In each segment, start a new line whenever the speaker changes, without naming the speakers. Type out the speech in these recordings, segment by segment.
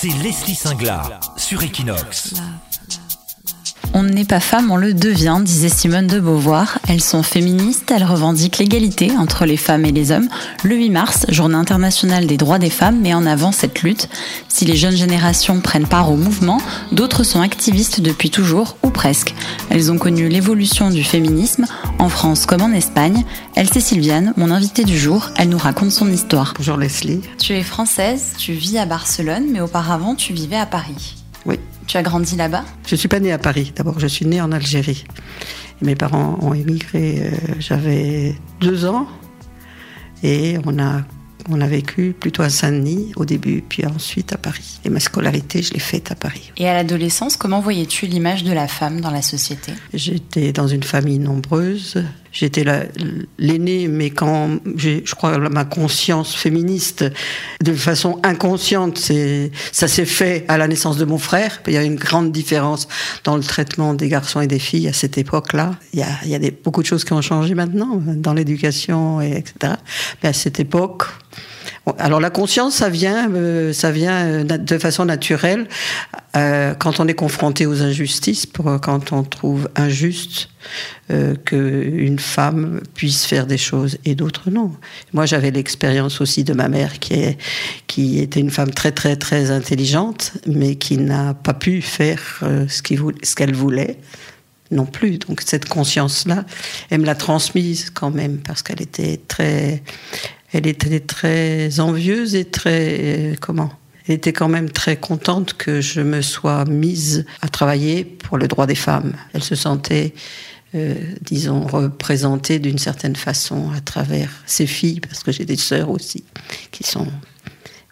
c'est Leslie Singla sur Equinox.
On n'est pas femme, on le devient, disait Simone de Beauvoir. Elles sont féministes, elles revendiquent l'égalité entre les femmes et les hommes. Le 8 mars, journée internationale des droits des femmes, met en avant cette lutte. Si les jeunes générations prennent part au mouvement, d'autres sont activistes depuis toujours, ou presque. Elles ont connu l'évolution du féminisme, en France comme en Espagne. Elle, c'est Sylviane, mon invitée du jour. Elle nous raconte son histoire.
Bonjour Leslie.
Tu es française, tu vis à Barcelone, mais auparavant tu vivais à Paris.
Oui.
Tu as grandi là-bas
Je suis pas née à Paris. D'abord, je suis née en Algérie. Mes parents ont émigré, euh, j'avais deux ans. Et on a, on a vécu plutôt à Saint-Denis au début, puis ensuite à Paris. Et ma scolarité, je l'ai faite à Paris.
Et à l'adolescence, comment voyais-tu l'image de la femme dans la société?
J'étais dans une famille nombreuse. J'étais la- l'aînée, mais quand j'ai, je crois, ma conscience féministe, de façon inconsciente, ça s'est fait à la naissance de mon frère. Il y a une grande différence dans le traitement des garçons et des filles à cette époque-là. Il y a, il y a beaucoup de choses qui ont changé maintenant dans l'éducation et etc. Mais à cette époque, alors la conscience, ça vient, euh, ça vient euh, de façon naturelle euh, quand on est confronté aux injustices, quand on trouve injuste qu'une femme puisse faire des choses et d'autres non. Moi, j'avais l'expérience aussi de ma mère qui, était une femme très très très intelligente, mais qui n'a pas pu faire ce qu'elle voulait non plus. Donc cette conscience-là, elle me l'a transmise quand même parce qu'elle était très, elle était très envieuse et très euh, comment? Elle était quand même très contente que je me sois mise à travailler pour le droit des femmes. Elle se sentait euh, disons, représentée d'une certaine façon à travers ses filles, parce que j'ai des sœurs aussi qui sont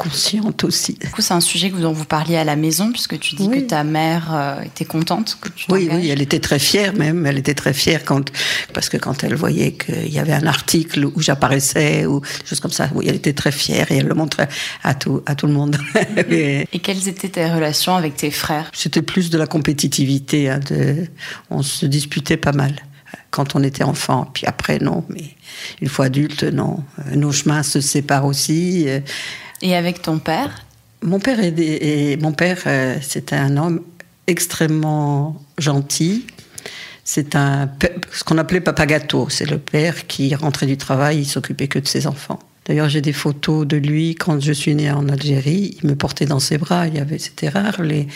conscientes aussi.
Du coup, c'est un sujet dont vous parliez à la maison, puisque tu dis
Oui.
que ta mère euh, était contente que tu
Oui, oui, elle était très fière même. Elle était très fière quand, parce que quand elle voyait qu'il y avait un article où j'apparaissais ou des choses comme ça, oui, elle était très fière et elle le montrait à tout, à tout le monde. Et
Et quelles étaient tes relations avec tes frères?
C'était plus de la compétitivité. hein, de, on se disputait pas mal quand on était enfant. Puis après, non. Mais une fois adulte, non. Euh, Nos chemins se séparent aussi. Euh,
Et avec ton père
Mon père, est, est- mon père, euh, c'était un homme extrêmement gentil. C'est un ce qu'on appelait papa gâteau. C'est le père qui rentrait du travail, il s'occupait que de ses enfants. D'ailleurs, j'ai des photos de lui quand je suis née en Algérie. Il me portait dans ses bras. Il y avait, c'était rare les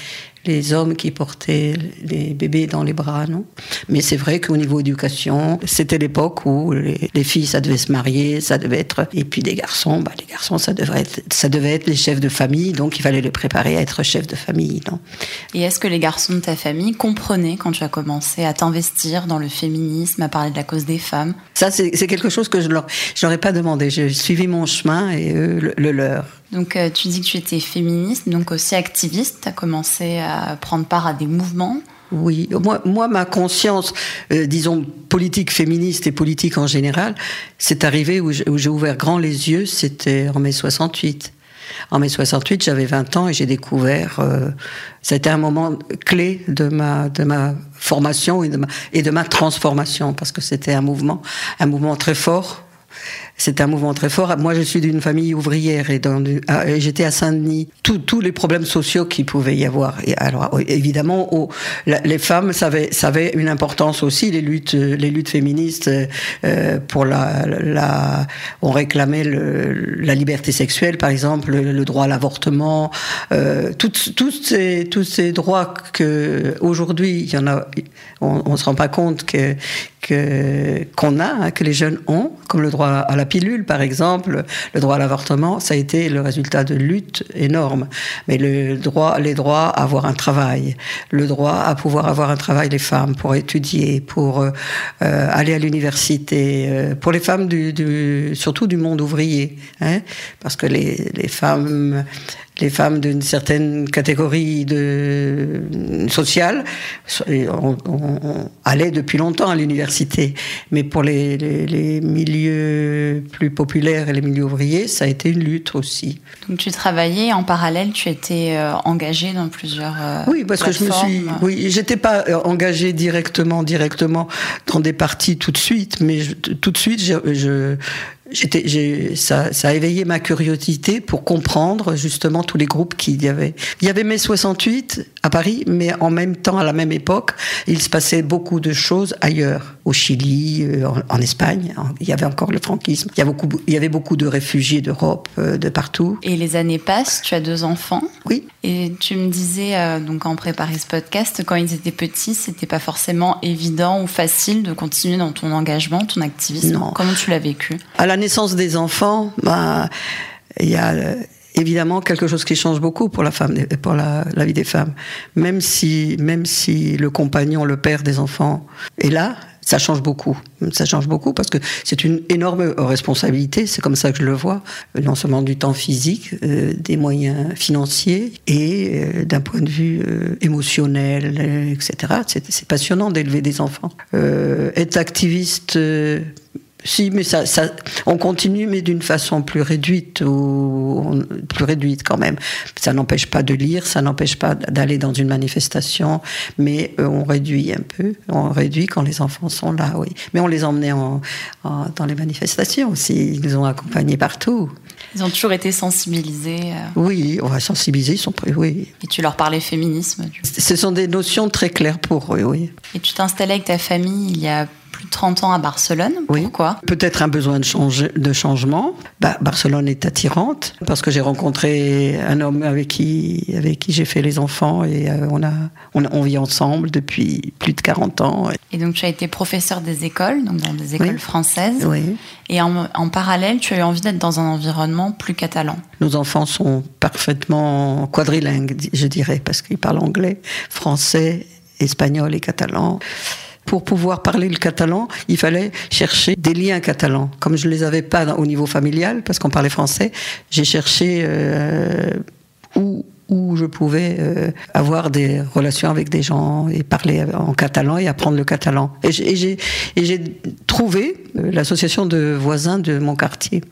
les hommes qui portaient les bébés dans les bras, non? Mais c'est vrai qu'au niveau éducation, c'était l'époque où les, les filles, ça devait se marier, ça devait être, et puis les garçons, bah, les garçons, ça devait être, ça devait être les chefs de famille, donc il fallait les préparer à être chefs de famille, non?
Et est-ce que les garçons de ta famille comprenaient quand tu as commencé à t'investir dans le féminisme, à parler de la cause des femmes?
Ça, c'est quelque chose que je leur, je leur ai pas demandé. J'ai suivi mon chemin et eux le, le leur.
Donc euh, tu dis que tu étais féministe, donc aussi activiste, tu as commencé à prendre part à des mouvements.
Oui, moi, moi ma conscience, euh, disons, politique féministe et politique en général, c'est arrivé où j'ai ouvert grand les yeux, c'était en mai 68. En mai 68, j'avais 20 ans et j'ai découvert, euh, c'était un moment clé de ma, de ma formation et de ma, et de ma transformation, parce que c'était un mouvement, un mouvement très fort, c'était un mouvement très fort. Moi, je suis d'une famille ouvrière et, ah, j'étais à Saint-Denis. Tous- les problèmes sociaux qu'il pouvait y avoir. Et alors, évidemment, au- la- les femmes, ça avait une importance aussi. Les luttes, euh, féministes euh, pour la, on réclamait la liberté sexuelle, par exemple, le, droit à l'avortement, euh, tous ces, droits que aujourd'hui, il y en a, on, on se rend pas compte que qu'on a, hein, que les jeunes ont, comme le droit à la pilule par exemple, le droit à l'avortement, ça a été le résultat de luttes énormes. Mais le droit, les droits à avoir un travail, le droit à pouvoir avoir un travail les femmes pour étudier, pour euh, aller à l'université, euh, pour les femmes surtout du monde ouvrier, hein, parce que les, les femmes les femmes d'une certaine catégorie de, sociale on, on- on allait depuis longtemps à l'université. Mais pour les, les- les milieux plus populaires et les milieux ouvriers, ça a été une lutte aussi.
Donc tu travaillais en parallèle, tu étais euh, engagée dans plusieurs euh,
Oui, parce que je me suis. Oui, j'étais pas euh, engagée directement, directement dans des partis tout de suite, mais je- tout de suite, je, je- ça, ça, a éveillé ma curiosité pour comprendre justement tous les groupes qu'il y avait. Il y avait mai 68 à Paris, mais en même temps, à la même époque, il se passait beaucoup de choses ailleurs, au Chili, euh, en, Espagne. Il y avait encore le franquisme. Il y, avait beaucoup, il y avait beaucoup de réfugiés d'Europe, euh, de partout.
Et les années passent, tu as deux enfants.
Oui.
Et tu me disais, euh, donc en préparant ce podcast, quand ils étaient petits, c'était pas forcément évident ou facile de continuer dans ton engagement, ton activisme.
Non.
Comment tu l'as vécu?
À la naissance des enfants, bah, il y a évidemment quelque chose qui change beaucoup pour la femme, pour la, la, vie des femmes. Même si, même si le compagnon, le père des enfants est là, ça change beaucoup. Ça change beaucoup parce que c'est une énorme responsabilité. C'est comme ça que je le vois. Non seulement du temps physique, euh, des moyens financiers et euh, d'un point de vue euh, émotionnel, etc. C'est passionnant d'élever des enfants. Euh, être activiste si, mais ça, ça, on continue, mais d'une façon plus réduite ou plus réduite quand même. Ça n'empêche pas de lire, ça n'empêche pas d'aller dans une manifestation, mais euh, on réduit un peu. On réduit quand les enfants sont là, oui. Mais on les emmenait en, en, dans les manifestations aussi. Ils nous ont accompagnés partout.
Ils ont toujours été sensibilisés. Euh...
Oui, on va sensibiliser, ils sont prêts, oui.
Et tu leur parlais féminisme.
Ce sont des notions très claires pour eux, oui.
Et tu t'installais avec ta famille il y a plus de 30 ans à Barcelone.
Oui.
Pourquoi?
Peut-être un besoin de, changement. Bah, Barcelone est attirante parce que j'ai rencontré un homme avec qui, avec qui j'ai fait les enfants et euh, on, a, on, on, vit ensemble depuis plus de 40 ans.
Et donc tu as été professeur des écoles, donc dans des écoles
oui.
françaises.
Oui.
Et en, en, parallèle, tu as eu envie d'être dans un environnement plus catalan.
Nos enfants sont parfaitement quadrilingues, je dirais, parce qu'ils parlent anglais, français, espagnol et catalan pour pouvoir parler le catalan, il fallait chercher des liens catalans. Comme je ne les avais pas au niveau familial, parce qu'on parlait français, j'ai cherché euh, où, où je pouvais euh, avoir des relations avec des gens et parler en catalan et apprendre le catalan. Et j'ai trouvé euh, l'association de voisins de mon quartier.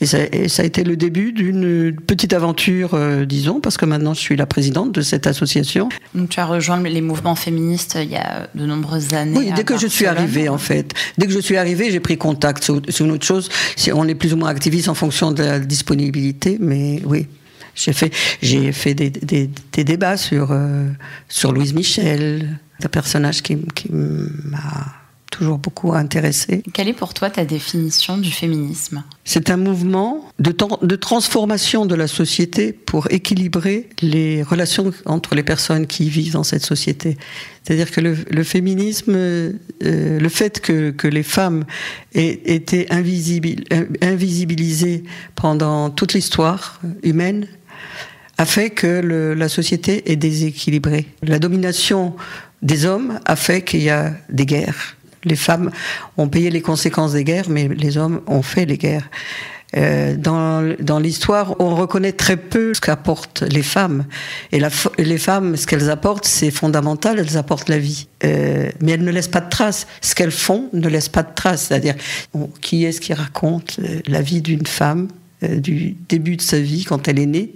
Et ça, et ça, a été le début d'une petite aventure, euh, disons, parce que maintenant je suis la présidente de cette association.
Donc tu as rejoint les mouvements féministes il y a de nombreuses années.
Oui, dès que je suis arrivée, en fait. Dès que je suis arrivée, j'ai pris contact. C'est une autre chose. On est plus ou moins activiste en fonction de la disponibilité, mais oui. J'ai fait, j'ai fait des, des, des, débats sur, euh, sur Louise Michel, un personnage qui, qui m'a toujours beaucoup intéressé.
Quelle est pour toi ta définition du féminisme?
C'est un mouvement de, de, transformation de la société pour équilibrer les relations entre les personnes qui vivent dans cette société. C'est-à-dire que le, le féminisme, euh, le fait que, que, les femmes aient été invisibilisées pendant toute l'histoire humaine, a fait que la société est déséquilibrée. La domination des hommes a fait qu'il y a des guerres. Les femmes ont payé les conséquences des guerres, mais les hommes ont fait les guerres. Euh, dans, dans l'histoire, on reconnaît très peu ce qu'apportent les femmes. Et les femmes, ce qu'elles apportent, c'est fondamental, elles apportent la vie. Euh, mais elles ne laissent pas de traces. Ce qu'elles font ne laisse pas de traces. C'est-à-dire, qui est-ce qui raconte la vie d'une femme, euh, du début de sa vie, quand elle est née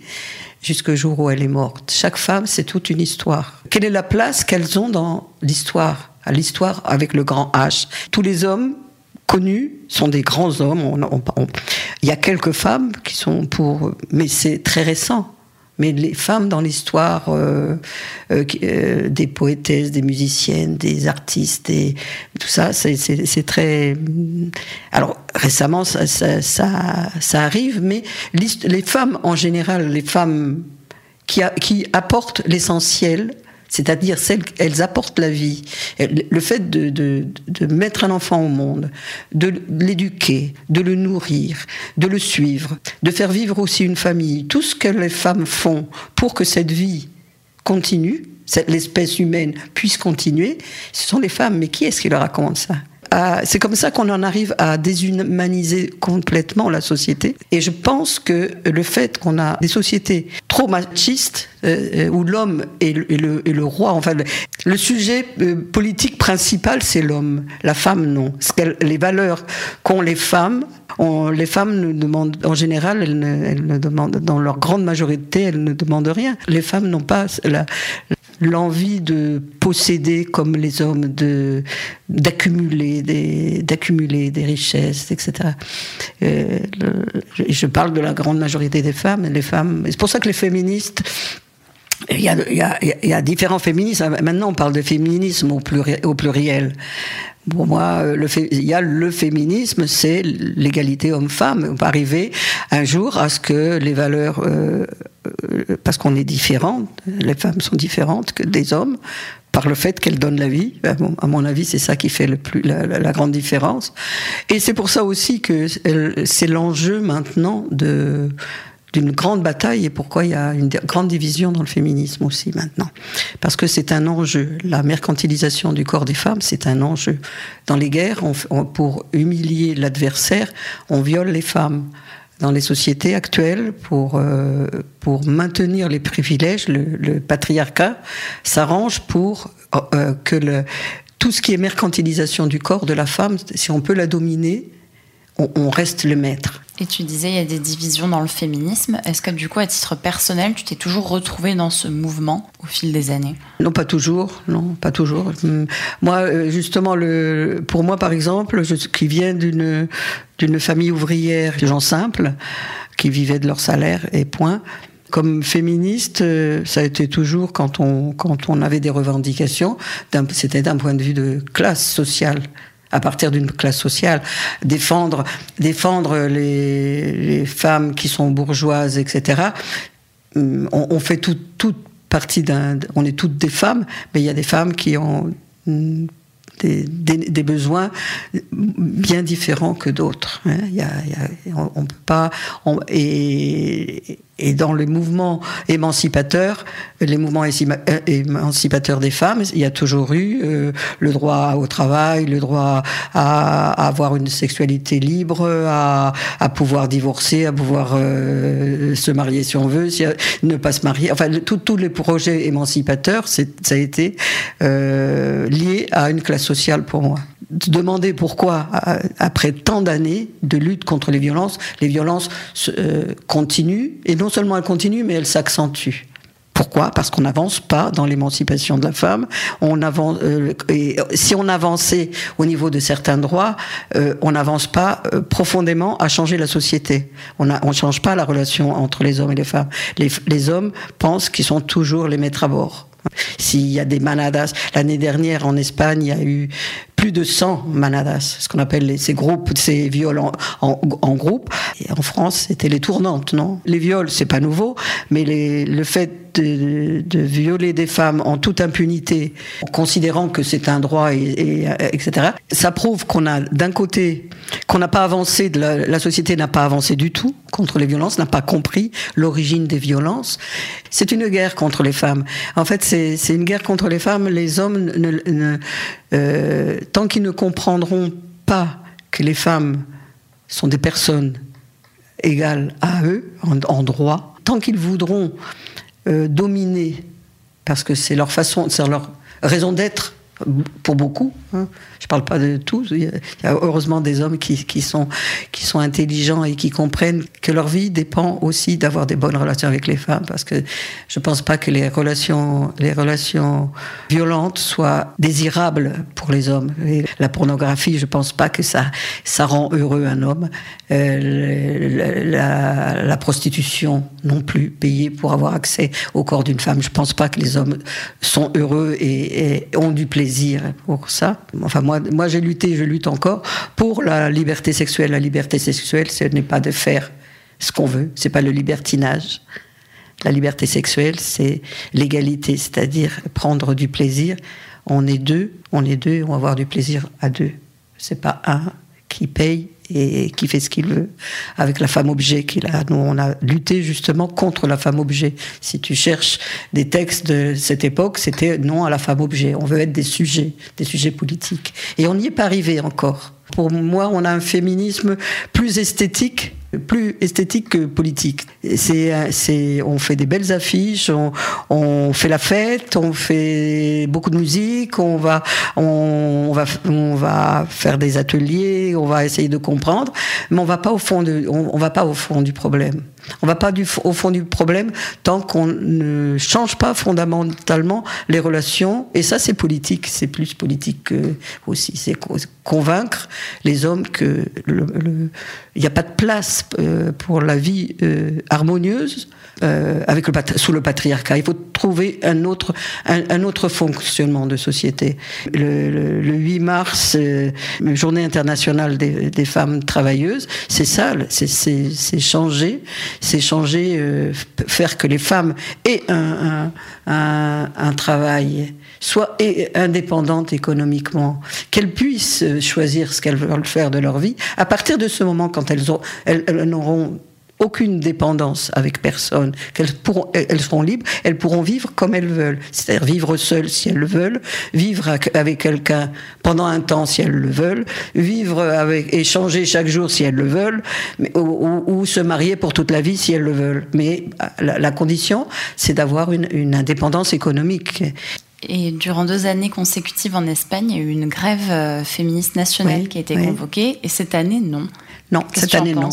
jusqu'au jour où elle est morte. Chaque femme, c'est toute une histoire. Quelle est la place qu'elles ont dans l'histoire l'histoire avec le grand H? Tous les hommes connus sont des grands hommes. Il y a quelques femmes qui sont pour, mais c'est très récent. Mais les femmes dans l'histoire, euh, euh, des poétesses, des musiciennes, des artistes, et tout ça, c'est très. Alors récemment, ça, arrive, mais les femmes en général, les femmes qui apportent l'essentiel, c'est-à-dire celles, elles apportent la vie. Le fait de, de, de, mettre un enfant au monde, de l'éduquer, de le nourrir, de le suivre, de faire vivre aussi une famille, tout ce que les femmes font pour que cette vie continue, l'espèce humaine puisse continuer, ce sont les femmes. Mais qui est-ce qui leur raconte ça? C'est comme ça qu'on en arrive à déshumaniser complètement la société. Et je pense que le fait qu'on a des sociétés trop machistes, euh, où l'homme est, le, roi, enfin, le, sujet euh, politique principal, c'est l'homme. La femme, non. les valeurs qu'ont les femmes, les femmes ne demandent, en général, elles ne, elles ne, demandent, dans leur grande majorité, elles ne demandent rien. Les femmes n'ont pas la, l'envie de posséder comme les hommes, de d'accumuler des d'accumuler des richesses, etc. Euh, je parle de la grande majorité des femmes. Les femmes, c'est pour ça que les féministes il y, a, il, y a, il y, a, différents féminismes. Maintenant, on parle de féminisme au, pluriel. Pour moi, le il y a le féminisme, c'est l'égalité homme-femme. On va arriver un jour à ce que les valeurs, euh, euh, parce qu'on est différents, les femmes sont différentes que des hommes, par le fait qu'elles donnent la vie. À mon avis, c'est ça qui fait le plus, la grande différence. Et c'est pour ça aussi que c'est l'enjeu maintenant de d'une grande bataille et pourquoi il y a une grande division dans le féminisme aussi maintenant. Parce que c'est un enjeu. La mercantilisation du corps des femmes, c'est un enjeu. Dans les guerres, pour humilier l'adversaire, on viole les femmes. Dans les sociétés actuelles, pour, euh, pour maintenir les privilèges, le, le patriarcat s'arrange pour euh, que le, tout ce qui est mercantilisation du corps de la femme, si on peut la dominer, on, on reste le maître.
Et tu disais, il y a des divisions dans le féminisme. Est-ce que du coup, à titre personnel, tu t'es toujours retrouvé dans ce mouvement au fil des années?
Non, pas toujours. Non, pas toujours. Hum, moi, euh, justement, le, pour moi, par exemple, je, qui viens d'une d'une famille ouvrière, de gens simples, qui vivaient de leur salaire et point. Comme féministe, euh, ça a été toujours quand on quand on avait des revendications, c'était d'un point de vue de classe sociale à partir d'une classe sociale, défendre, défendre les, femmes qui sont bourgeoises, etc. On, on fait tout, partie d'un, on est toutes des femmes, mais il y a des femmes qui ont des, des, besoins bien différents que d'autres. Hein. Y a, on, on, peut pas. Et dans les mouvements émancipateurs, les mouvements émancipateurs des femmes, il y a toujours eu euh, le droit au travail, le droit à, avoir une sexualité libre, à, à, pouvoir divorcer, à pouvoir euh, se marier si on veut, si, ne pas se marier. Enfin, tous les projets émancipateurs, ça a été euh, lié à une classe sociale pour moi demander pourquoi, après tant d'années de lutte contre les violences, les violences euh, continuent, et non seulement elles continuent, mais elles s'accentuent. Pourquoi? Parce qu'on n'avance pas dans l'émancipation de la femme. On avance, euh, si on avançait au niveau de certains droits, euh, on n'avance pas euh, profondément à changer la société. On ne change pas la relation entre les hommes et les femmes. Les, les hommes pensent qu'ils sont toujours les maîtres à bord. S'il y a des manadas, l'année dernière en Espagne, il y a eu plus de 100 manadas, ce qu'on appelle les, ces groupes, ces viols en, en, en, groupe. En France, c'était les tournantes, non? Les viols, c'est pas nouveau, mais les, le fait de, de, violer des femmes en toute impunité, en considérant que c'est un droit, et, et, etc., ça prouve qu'on a d'un côté, qu'on n'a pas avancé, de la, la société n'a pas avancé du tout contre les violences, n'a pas compris l'origine des violences. C'est une guerre contre les femmes. En fait, c'est une guerre contre les femmes. Les hommes ne, ne euh, tant qu'ils ne comprendront pas que les femmes sont des personnes égales à eux en, droit, tant qu'ils voudront euh, dominer, parce que c'est leur façon, c'est leur raison d'être pour beaucoup. Hein. Je ne parle pas de tous. Il y a heureusement des hommes qui, sont, intelligents et qui comprennent que leur vie dépend aussi d'avoir des bonnes relations avec les femmes, parce que je ne pense pas que les relations, violentes soient désirables pour les hommes. La pornographie, je ne pense pas que ça, rend heureux un homme. Euh, la, prostitution non plus, payer pour avoir accès au corps d'une femme. Je ne pense pas que les hommes sont heureux et ont du plaisir pour ça. Enfin, moi, moi j'ai lutté, je lutte encore pour la liberté sexuelle. La liberté sexuelle, ce n'est pas de faire ce qu'on veut, c'est pas le libertinage. La liberté sexuelle, c'est l'égalité, c'est-à-dire prendre du plaisir. On est deux, on est deux, on va avoir du plaisir à deux. C'est pas un qui paye et qui fait ce qu'il veut avec la femme objet qu'il a. Nous, on a lutté justement contre la femme objet. Si tu cherches des textes de cette époque, c'était non à la femme objet. On veut être des sujets, des sujets politiques. Et on n'y est pas arrivé encore. Pour moi, on a un féminisme plus esthétique plus esthétique que politique. C'est, c'est, on fait des belles affiches, on, fait la fête, on fait beaucoup de musique, on va, on, va, on va faire des ateliers, on va essayer de comprendre, mais on va pas au fond de, on, va pas au fond du problème. On va pas du, au fond du problème tant qu'on ne change pas fondamentalement les relations. Et ça, c'est politique. C'est plus politique aussi. C'est convaincre les hommes que il n'y a pas de place euh, pour la vie euh, harmonieuse euh, avec le, sous le patriarcat. Il faut trouver un autre, un, autre fonctionnement de société. Le, 8 mars, journée internationale des, femmes travailleuses, c'est ça, c'est changer, c'est changer, faire que les femmes aient un, un, travail soit indépendantes économiquement, qu'elles puissent choisir ce qu'elles veulent faire de leur vie, à partir de ce moment, quand elles, elles n'auront aucune dépendance avec personne, qu'elles pourront, elles seront libres, elles pourront vivre comme elles veulent, c'est-à-dire vivre seules si elles le veulent, vivre avec quelqu'un pendant un temps si elles le veulent, vivre avec, échanger chaque jour si elles le veulent, ou, se marier pour toute la vie si elles le veulent. Mais la, condition, c'est d'avoir une, une indépendance économique.
Et durant deux années consécutives en Espagne, il y a eu une grève euh, féministe nationale qui a été convoquée. Et cette année, non.
Non, cette année, non.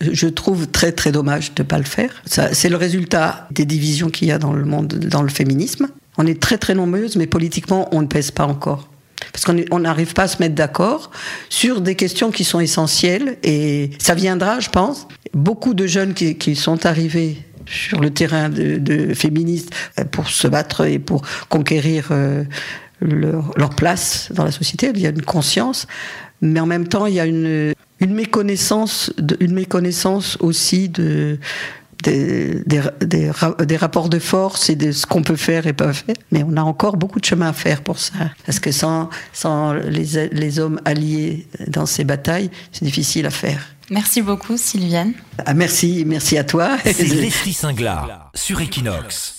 Je trouve très, très dommage de ne pas le faire. C'est le résultat des divisions qu'il y a dans le monde, dans le féminisme. On est très, très nombreuses, mais politiquement, on ne pèse pas encore. Parce qu'on n'arrive pas à se mettre d'accord sur des questions qui sont essentielles. Et ça viendra, je pense. Beaucoup de jeunes qui, qui sont arrivés sur le terrain de, féministes euh, pour se battre et pour conquérir euh, leur, place dans la société. Il y a une conscience, mais en même temps, il y a une, une méconnaissance, une méconnaissance aussi de, des, des, rapports de force et de ce qu'on peut faire et pas faire. Mais on a encore beaucoup de chemin à faire pour ça. Parce que sans, sans les, les hommes alliés dans ces batailles, c'est difficile à faire.
Merci beaucoup, Sylviane.
Ah, merci, merci à toi.
C'est Leslie Singla sur Equinox.